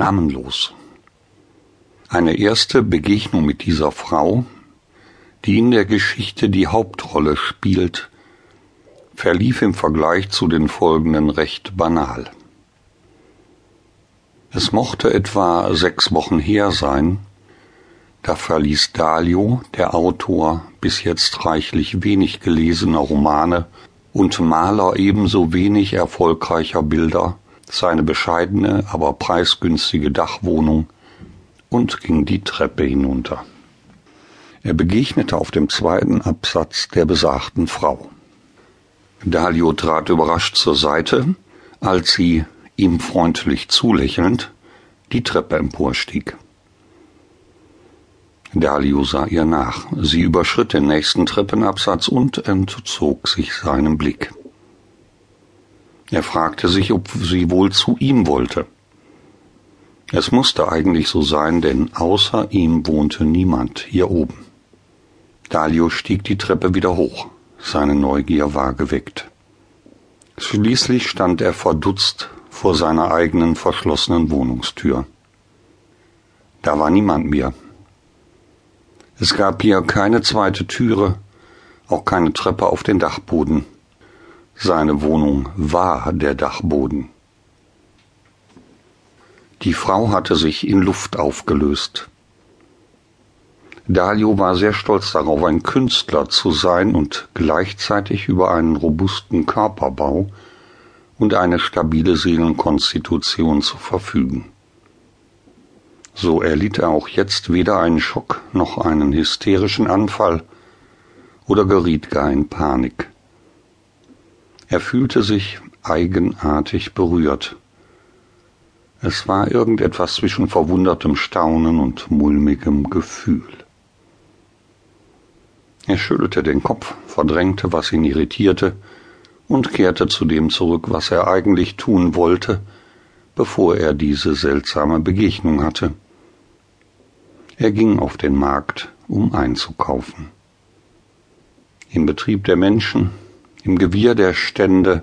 namenlos. Eine erste Begegnung mit dieser Frau, die in der Geschichte die Hauptrolle spielt, verlief im Vergleich zu den folgenden recht banal. Es mochte etwa sechs Wochen her sein, da verließ Dalio, der Autor bis jetzt reichlich wenig gelesener Romane und Maler ebenso wenig erfolgreicher Bilder, seine bescheidene, aber preisgünstige Dachwohnung und ging die Treppe hinunter. Er begegnete auf dem zweiten Absatz der besagten Frau. Dalio trat überrascht zur Seite, als sie, ihm freundlich zulächelnd, die Treppe emporstieg. Dalio sah ihr nach. Sie überschritt den nächsten Treppenabsatz und entzog sich seinem Blick. Er fragte sich, ob sie wohl zu ihm wollte. Es musste eigentlich so sein, denn außer ihm wohnte niemand hier oben. Dalio stieg die Treppe wieder hoch. Seine Neugier war geweckt. Schließlich stand er verdutzt vor seiner eigenen verschlossenen Wohnungstür. Da war niemand mehr. Es gab hier keine zweite Türe, auch keine Treppe auf den Dachboden. Seine Wohnung war der Dachboden. Die Frau hatte sich in Luft aufgelöst. Dalio war sehr stolz darauf, ein Künstler zu sein und gleichzeitig über einen robusten Körperbau und eine stabile Seelenkonstitution zu verfügen. So erlitt er auch jetzt weder einen Schock noch einen hysterischen Anfall oder geriet gar in Panik. Er fühlte sich eigenartig berührt. Es war irgendetwas zwischen verwundertem Staunen und mulmigem Gefühl. Er schüttelte den Kopf, verdrängte, was ihn irritierte, und kehrte zu dem zurück, was er eigentlich tun wollte, bevor er diese seltsame Begegnung hatte. Er ging auf den Markt, um einzukaufen. Im Betrieb der Menschen im Gewirr der Stände,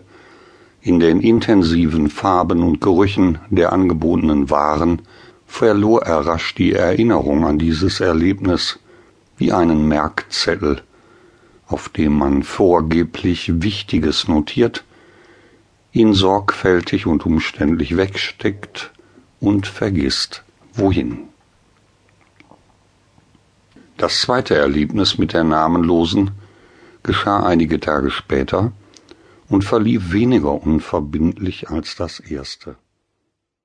in den intensiven Farben und Gerüchen der angebotenen Waren verlor er rasch die Erinnerung an dieses Erlebnis wie einen Merkzettel, auf dem man vorgeblich Wichtiges notiert, ihn sorgfältig und umständlich wegsteckt und vergisst, wohin. Das zweite Erlebnis mit der Namenlosen geschah einige Tage später und verlief weniger unverbindlich als das erste.